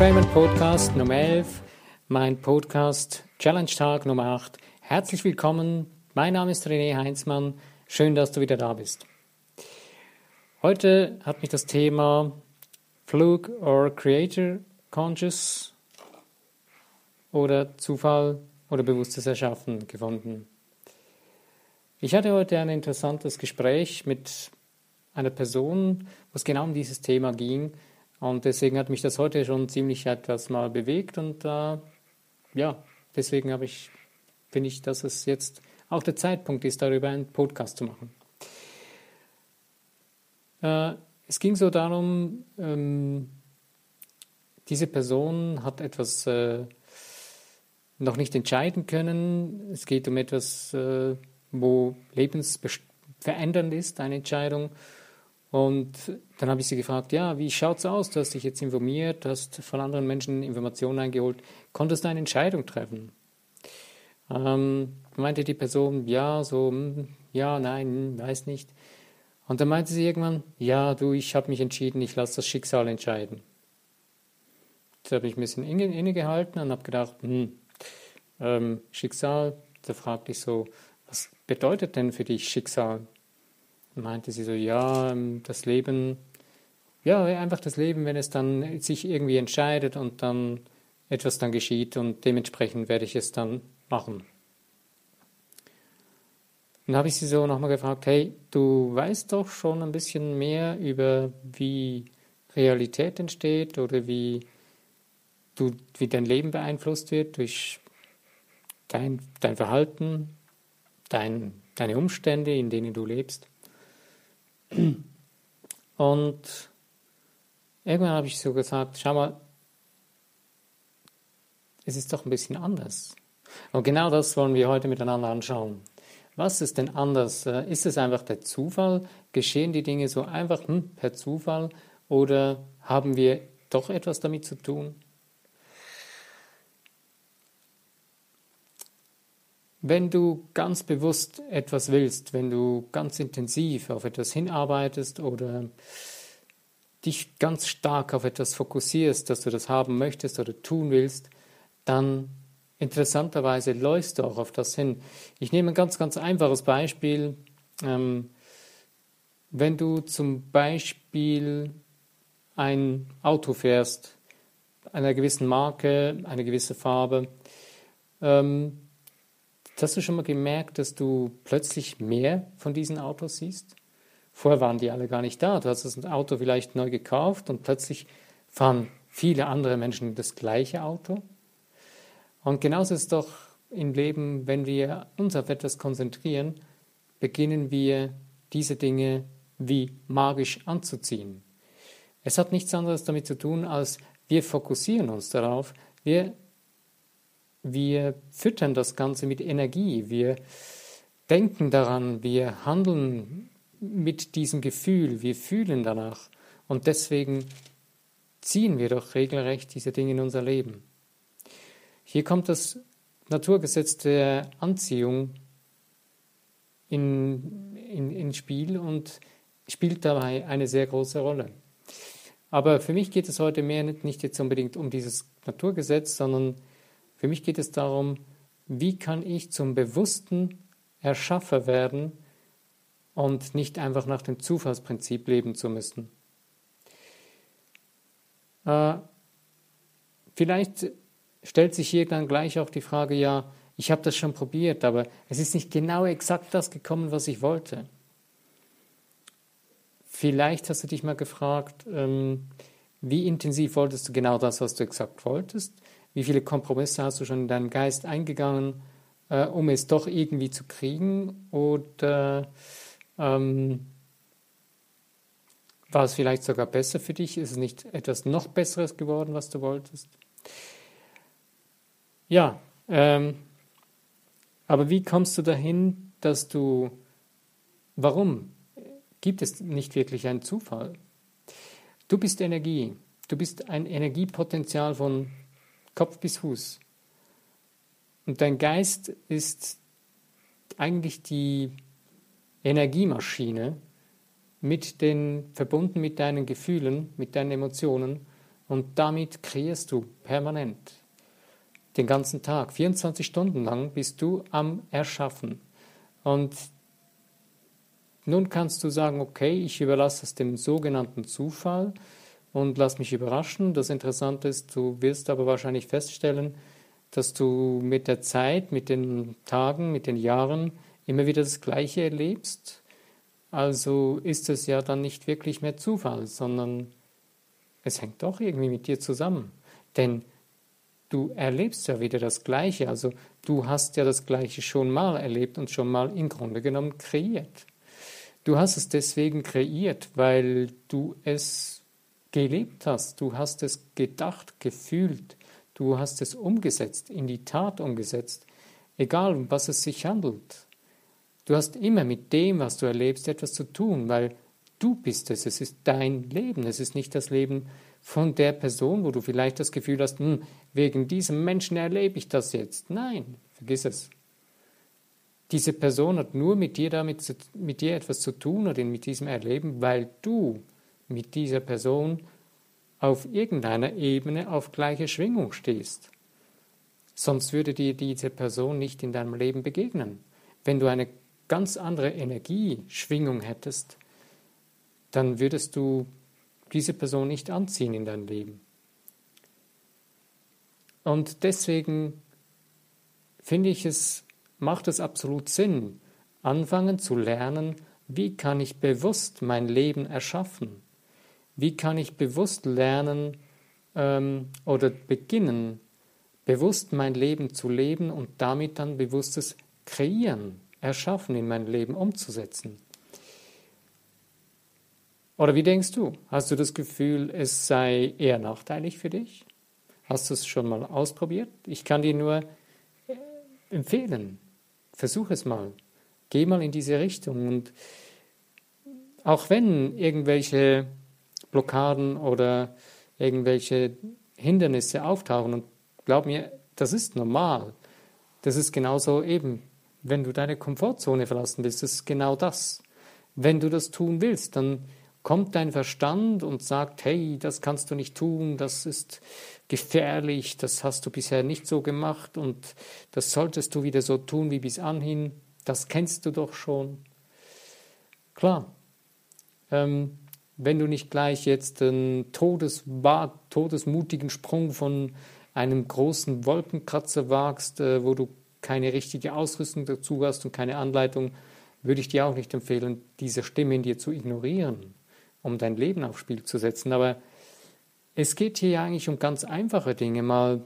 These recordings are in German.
Entertainment Podcast Nummer 11, mein Podcast Challenge Tag Nummer 8. Herzlich willkommen, mein Name ist René Heinzmann, schön, dass du wieder da bist. Heute hat mich das Thema Fluke or Creator Conscious oder Zufall oder bewusstes Erschaffen gefunden. Ich hatte heute ein interessantes Gespräch mit einer Person, wo es genau um dieses Thema ging. Und deswegen hat mich das heute schon ziemlich etwas mal bewegt. Und äh, ja, deswegen ich, finde ich, dass es jetzt auch der Zeitpunkt ist, darüber einen Podcast zu machen. Äh, es ging so darum, ähm, diese Person hat etwas äh, noch nicht entscheiden können. Es geht um etwas, äh, wo lebensverändernd ist, eine Entscheidung. Und dann habe ich sie gefragt, ja, wie schaut es aus? Du hast dich jetzt informiert, hast von anderen Menschen Informationen eingeholt. Konntest du eine Entscheidung treffen? Ähm, meinte die Person, ja, so, hm, ja, nein, hm, weiß nicht. Und dann meinte sie irgendwann, ja, du, ich habe mich entschieden, ich lasse das Schicksal entscheiden. Da habe ich ein bisschen innegehalten und habe gedacht, hm, ähm, Schicksal, da fragte ich so, was bedeutet denn für dich Schicksal? Meinte sie so, ja, ähm, das Leben, ja, einfach das Leben, wenn es dann sich irgendwie entscheidet und dann etwas dann geschieht und dementsprechend werde ich es dann machen. Dann habe ich sie so nochmal gefragt, hey, du weißt doch schon ein bisschen mehr über, wie Realität entsteht oder wie, du, wie dein Leben beeinflusst wird durch dein, dein Verhalten, dein, deine Umstände, in denen du lebst. Und irgendwann habe ich so gesagt, schau mal, es ist doch ein bisschen anders. Und genau das wollen wir heute miteinander anschauen. Was ist denn anders? Äh, ist es einfach der Zufall? Geschehen die Dinge so einfach hm, per Zufall? Oder haben wir doch etwas damit zu tun? Wenn du ganz bewusst etwas willst, wenn du ganz intensiv auf etwas hinarbeitest oder dich ganz stark auf etwas fokussierst, dass du das haben möchtest oder tun willst, dann interessanterweise läufst du auch auf das hin. Ich nehme ein ganz, ganz einfaches Beispiel. Ähm, wenn du zum Beispiel ein Auto fährst, einer gewissen Marke, eine gewisse Farbe, ähm, Hast du schon mal gemerkt, dass du plötzlich mehr von diesen Autos siehst? Vorher waren die alle gar nicht da. Du hast das Auto vielleicht neu gekauft und plötzlich fahren viele andere Menschen das gleiche Auto. Und genauso ist es doch im Leben, wenn wir uns auf etwas konzentrieren, beginnen wir diese Dinge wie magisch anzuziehen. Es hat nichts anderes damit zu tun, als wir fokussieren uns darauf, wir wir füttern das Ganze mit Energie, wir denken daran, wir handeln mit diesem Gefühl, wir fühlen danach und deswegen ziehen wir doch regelrecht diese Dinge in unser Leben. Hier kommt das Naturgesetz der Anziehung in, in, ins Spiel und spielt dabei eine sehr große Rolle. Aber für mich geht es heute mehr nicht, jetzt unbedingt um dieses Naturgesetz, sondern für mich geht es darum, wie kann ich zum bewussten Erschaffer werden und nicht einfach nach dem Zufallsprinzip leben zu müssen. Äh, vielleicht stellt sich hier dann gleich auch die Frage, ja, ich habe das schon probiert, aber es ist nicht genau exakt das gekommen, was ich wollte. Vielleicht hast du dich mal gefragt, ähm, wie intensiv wolltest du genau das, was du exakt wolltest? Wie viele Kompromisse hast du schon in deinem Geist eingegangen, äh, um es doch irgendwie zu kriegen? Oder ähm, war es vielleicht sogar besser für dich? Ist es nicht etwas noch Besseres geworden, was du wolltest? Ja, ähm, aber wie kommst du dahin, dass du, warum gibt es nicht wirklich einen Zufall? Du bist Energie. Du bist ein Energiepotenzial von Kopf bis Fuß. Und dein Geist ist eigentlich die Energiemaschine mit den, verbunden mit deinen Gefühlen, mit deinen Emotionen. Und damit kreierst du permanent. Den ganzen Tag, 24 Stunden lang bist du am Erschaffen. Und nun kannst du sagen, okay, ich überlasse es dem sogenannten Zufall und lass mich überraschen. Das Interessante ist, du wirst aber wahrscheinlich feststellen, dass du mit der Zeit, mit den Tagen, mit den Jahren immer wieder das Gleiche erlebst. Also ist es ja dann nicht wirklich mehr Zufall, sondern es hängt doch irgendwie mit dir zusammen. Denn du erlebst ja wieder das Gleiche. Also du hast ja das Gleiche schon mal erlebt und schon mal im Grunde genommen kreiert. Du hast es deswegen kreiert, weil du es gelebt hast. Du hast es gedacht, gefühlt. Du hast es umgesetzt, in die Tat umgesetzt. Egal, um was es sich handelt. Du hast immer mit dem, was du erlebst, etwas zu tun, weil du bist es. Es ist dein Leben. Es ist nicht das Leben von der Person, wo du vielleicht das Gefühl hast, hm, wegen diesem Menschen erlebe ich das jetzt. Nein, vergiss es. Diese Person hat nur mit dir damit mit dir etwas zu tun oder mit diesem Erleben, weil du mit dieser Person auf irgendeiner Ebene auf gleiche Schwingung stehst. Sonst würde dir diese Person nicht in deinem Leben begegnen. Wenn du eine ganz andere Energieschwingung hättest, dann würdest du diese Person nicht anziehen in dein Leben. Und deswegen finde ich es, macht es absolut Sinn, anfangen zu lernen, wie kann ich bewusst mein Leben erschaffen? Wie kann ich bewusst lernen ähm, oder beginnen, bewusst mein Leben zu leben und damit dann bewusstes Kreieren, Erschaffen in mein Leben umzusetzen? Oder wie denkst du? Hast du das Gefühl, es sei eher nachteilig für dich? Hast du es schon mal ausprobiert? Ich kann dir nur äh, empfehlen, versuch es mal. Geh mal in diese Richtung. Und auch wenn irgendwelche Blockaden oder irgendwelche Hindernisse auftauchen, und glaub mir, das ist normal. Das ist genauso eben, wenn du deine Komfortzone verlassen willst, das ist genau das. Wenn du das tun willst, dann kommt dein Verstand und sagt, hey, das kannst du nicht tun, das ist gefährlich, das hast du bisher nicht so gemacht und das solltest du wieder so tun wie bis anhin, das kennst du doch schon. Klar, ähm, wenn du nicht gleich jetzt einen todesmutigen Sprung von einem großen Wolkenkratzer wagst, äh, wo du keine richtige Ausrüstung dazu hast und keine Anleitung, würde ich dir auch nicht empfehlen, diese Stimme in dir zu ignorieren um dein Leben aufs Spiel zu setzen. Aber es geht hier ja eigentlich um ganz einfache Dinge, mal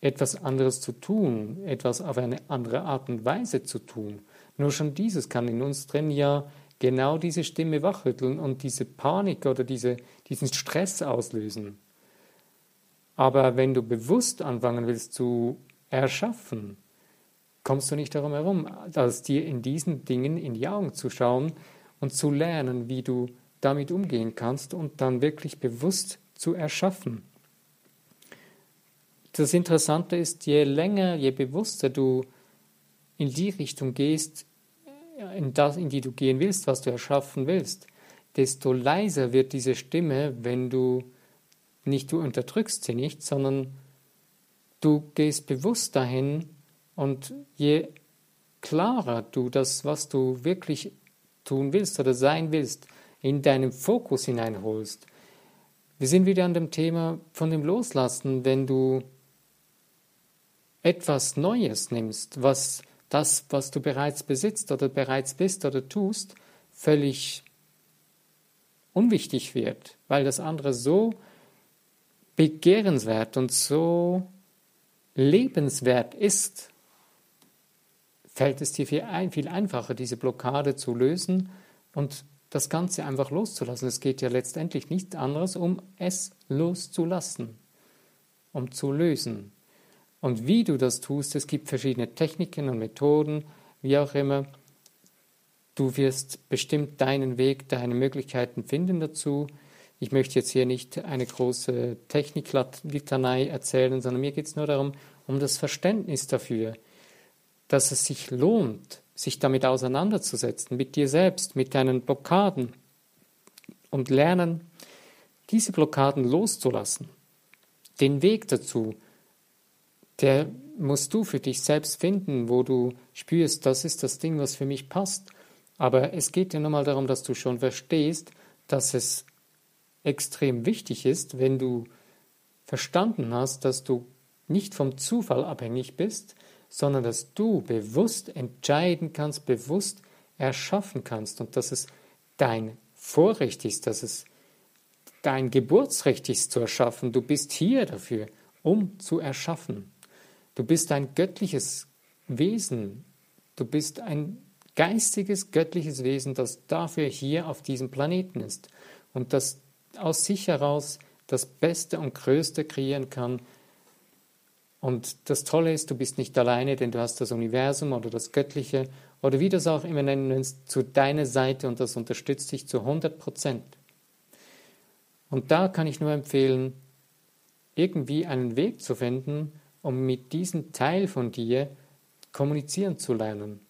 etwas anderes zu tun, etwas auf eine andere Art und Weise zu tun. Nur schon dieses kann in uns drin ja genau diese Stimme wachrütteln und diese Panik oder diese, diesen Stress auslösen. Aber wenn du bewusst anfangen willst zu erschaffen, kommst du nicht darum herum, als dir in diesen Dingen in die Augen zu schauen und zu lernen, wie du damit umgehen kannst und dann wirklich bewusst zu erschaffen. Das Interessante ist, je länger, je bewusster du in die Richtung gehst, in, das, in die du gehen willst, was du erschaffen willst, desto leiser wird diese Stimme, wenn du nicht du unterdrückst sie nicht, sondern du gehst bewusst dahin und je klarer du das, was du wirklich tun willst oder sein willst, in deinen Fokus hineinholst. Wir sind wieder an dem Thema von dem Loslassen, wenn du etwas Neues nimmst, was das, was du bereits besitzt oder bereits bist oder tust, völlig unwichtig wird, weil das andere so begehrenswert und so lebenswert ist, fällt es dir viel, ein, viel einfacher, diese Blockade zu lösen und das Ganze einfach loszulassen. Es geht ja letztendlich nichts anderes, um es loszulassen, um zu lösen. Und wie du das tust, es gibt verschiedene Techniken und Methoden, wie auch immer. Du wirst bestimmt deinen Weg, deine Möglichkeiten finden dazu. Ich möchte jetzt hier nicht eine große Techniklitanei erzählen, sondern mir geht es nur darum, um das Verständnis dafür dass es sich lohnt, sich damit auseinanderzusetzen, mit dir selbst, mit deinen Blockaden und lernen, diese Blockaden loszulassen, den Weg dazu, der musst du für dich selbst finden, wo du spürst, das ist das Ding, was für mich passt. Aber es geht ja nur mal darum, dass du schon verstehst, dass es extrem wichtig ist, wenn du verstanden hast, dass du nicht vom Zufall abhängig bist, sondern dass du bewusst entscheiden kannst, bewusst erschaffen kannst und dass es dein Vorrecht ist, dass es dein Geburtsrecht ist zu erschaffen. Du bist hier dafür, um zu erschaffen. Du bist ein göttliches Wesen. Du bist ein geistiges, göttliches Wesen, das dafür hier auf diesem Planeten ist und das aus sich heraus das Beste und Größte kreieren kann. Und das Tolle ist, du bist nicht alleine, denn du hast das Universum oder das Göttliche oder wie du es auch immer nennen willst, zu deiner Seite und das unterstützt dich zu 100 Prozent. Und da kann ich nur empfehlen, irgendwie einen Weg zu finden, um mit diesem Teil von dir kommunizieren zu lernen.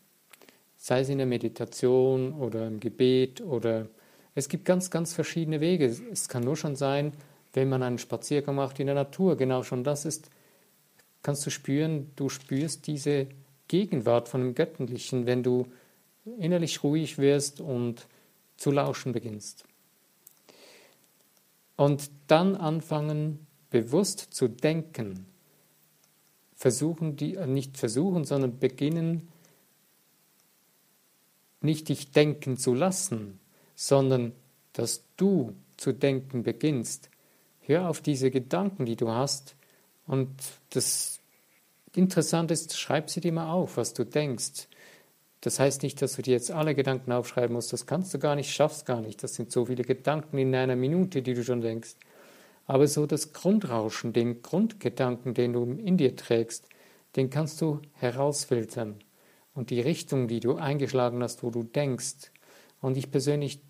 Sei es in der Meditation oder im Gebet oder es gibt ganz, ganz verschiedene Wege. Es kann nur schon sein, wenn man einen Spaziergang macht in der Natur. Genau schon das ist, kannst du spüren, du spürst diese Gegenwart von dem Göttlichen, wenn du innerlich ruhig wirst und zu lauschen beginnst. Und dann anfangen, bewusst zu denken, versuchen, die, äh, nicht versuchen, sondern beginnen, nicht dich denken zu lassen, sondern dass du zu denken beginnst. Hör auf diese Gedanken, die du hast. Und das Interessante ist, schreib sie dir mal auf, was du denkst. Das heißt nicht, dass du dir jetzt alle Gedanken aufschreiben musst. Das kannst du gar nicht, schaffst gar nicht. Das sind so viele Gedanken in einer Minute, die du schon denkst. Aber so das Grundrauschen, den Grundgedanken, den du in dir trägst, den kannst du herausfiltern. Und die Richtung, die du eingeschlagen hast, wo du denkst. Und ich persönlich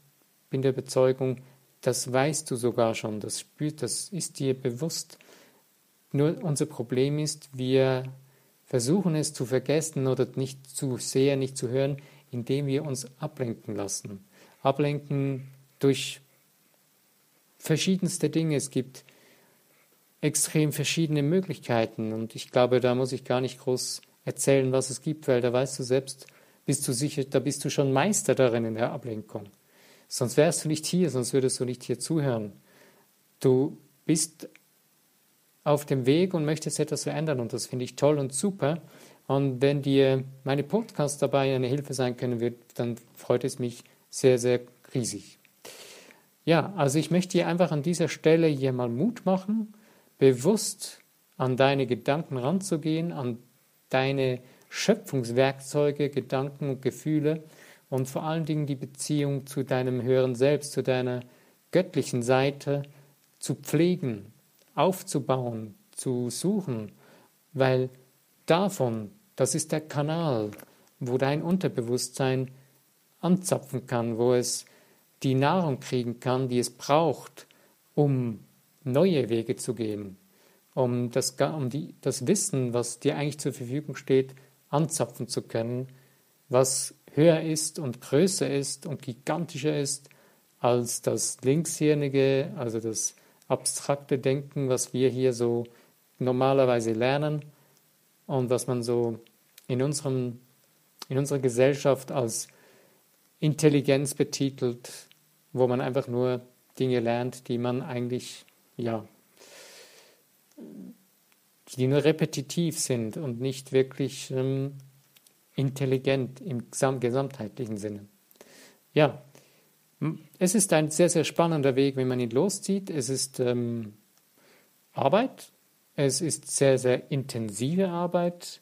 bin der Überzeugung, das weißt du sogar schon, das spürt, das ist dir bewusst. Nur unser Problem ist, wir versuchen es zu vergessen oder nicht zu sehr, nicht zu hören, indem wir uns ablenken lassen. Ablenken durch verschiedenste Dinge. Es gibt extrem verschiedene Möglichkeiten und ich glaube, da muss ich gar nicht groß erzählen, was es gibt, weil da weißt du selbst, bist du sicher, da bist du schon Meister darin in der Ablenkung. Sonst wärst du nicht hier, sonst würdest du nicht hier zuhören. Du bist auf dem Weg und möchtest etwas verändern und das finde ich toll und super. Und wenn dir meine Podcasts dabei eine Hilfe sein können dann freut es mich sehr, sehr riesig. Ja, also ich möchte dir einfach an dieser Stelle hier mal Mut machen, bewusst an deine Gedanken ranzugehen, an deine Schöpfungswerkzeuge, Gedanken und Gefühle und vor allen Dingen die Beziehung zu deinem höheren Selbst, zu deiner göttlichen Seite zu pflegen, aufzubauen, zu suchen, weil davon, das ist der Kanal, wo dein Unterbewusstsein anzapfen kann, wo es die Nahrung kriegen kann, die es braucht, um neue Wege zu gehen, um das, um die, das Wissen, was dir eigentlich zur Verfügung steht, anzapfen zu können, was höher ist und größer ist und gigantischer ist als das linkshirnige, also das abstrakte Denken, was wir hier so normalerweise lernen und was man so in, unserem, in unserer Gesellschaft als Intelligenz betitelt, wo man einfach nur Dinge lernt, die man eigentlich, ja, die nur repetitiv sind und nicht wirklich ähm, intelligent im gesamtheitlichen Sinne. Ja, es ist ein sehr, sehr spannender Weg, wenn man ihn loszieht. Es ist ähm, Arbeit, es ist sehr, sehr intensive Arbeit.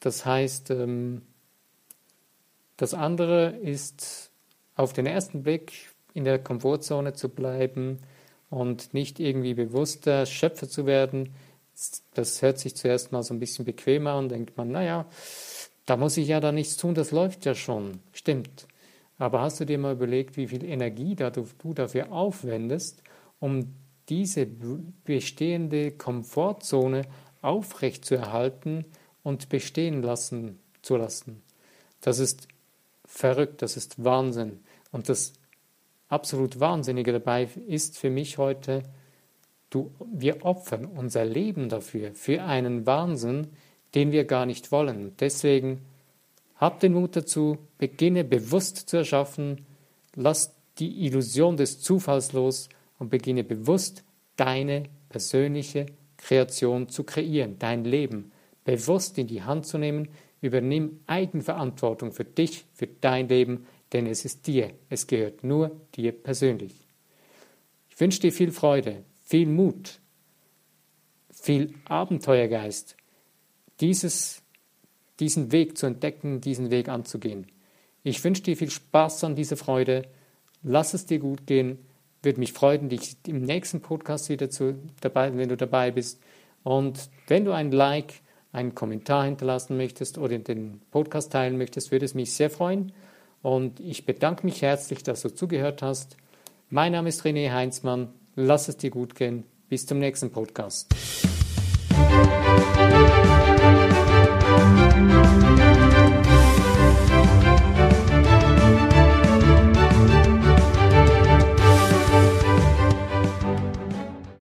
Das heißt, ähm, das andere ist auf den ersten Blick in der Komfortzone zu bleiben und nicht irgendwie bewusster Schöpfer zu werden. Das hört sich zuerst mal so ein bisschen bequemer an, denkt man, naja, da muss ich ja da nichts tun, das läuft ja schon. Stimmt. Aber hast du dir mal überlegt, wie viel Energie du, dafür aufwendest, um diese bestehende Komfortzone aufrechtzuerhalten und bestehen lassen zu lassen? Das ist verrückt, das ist Wahnsinn. Und das absolut Wahnsinnige dabei ist für mich heute, du, wir opfern unser Leben dafür, für einen Wahnsinn, den wir gar nicht wollen. Deswegen hab den Mut dazu, beginne bewusst zu erschaffen, lass die Illusion des Zufalls los und beginne bewusst deine persönliche Kreation zu kreieren, dein Leben bewusst in die Hand zu nehmen. Übernimm Eigenverantwortung für dich, für dein Leben, denn es ist dir, es gehört nur dir persönlich. Ich wünsche dir viel Freude, viel Mut, viel Abenteuergeist, dieses, diesen Weg zu entdecken, diesen Weg anzugehen. Ich wünsche dir viel Spaß an dieser Freude. Lass es dir gut gehen. Würde mich freuen, dich im nächsten Podcast wieder zu, dabei, wenn du dabei bist. Und wenn du ein Like, einen Kommentar hinterlassen möchtest oder den Podcast teilen möchtest, würde es mich sehr freuen. Und ich bedanke mich herzlich, dass du zugehört hast. Mein Name ist René Heinzmann. Lass es dir gut gehen. Bis zum nächsten Podcast.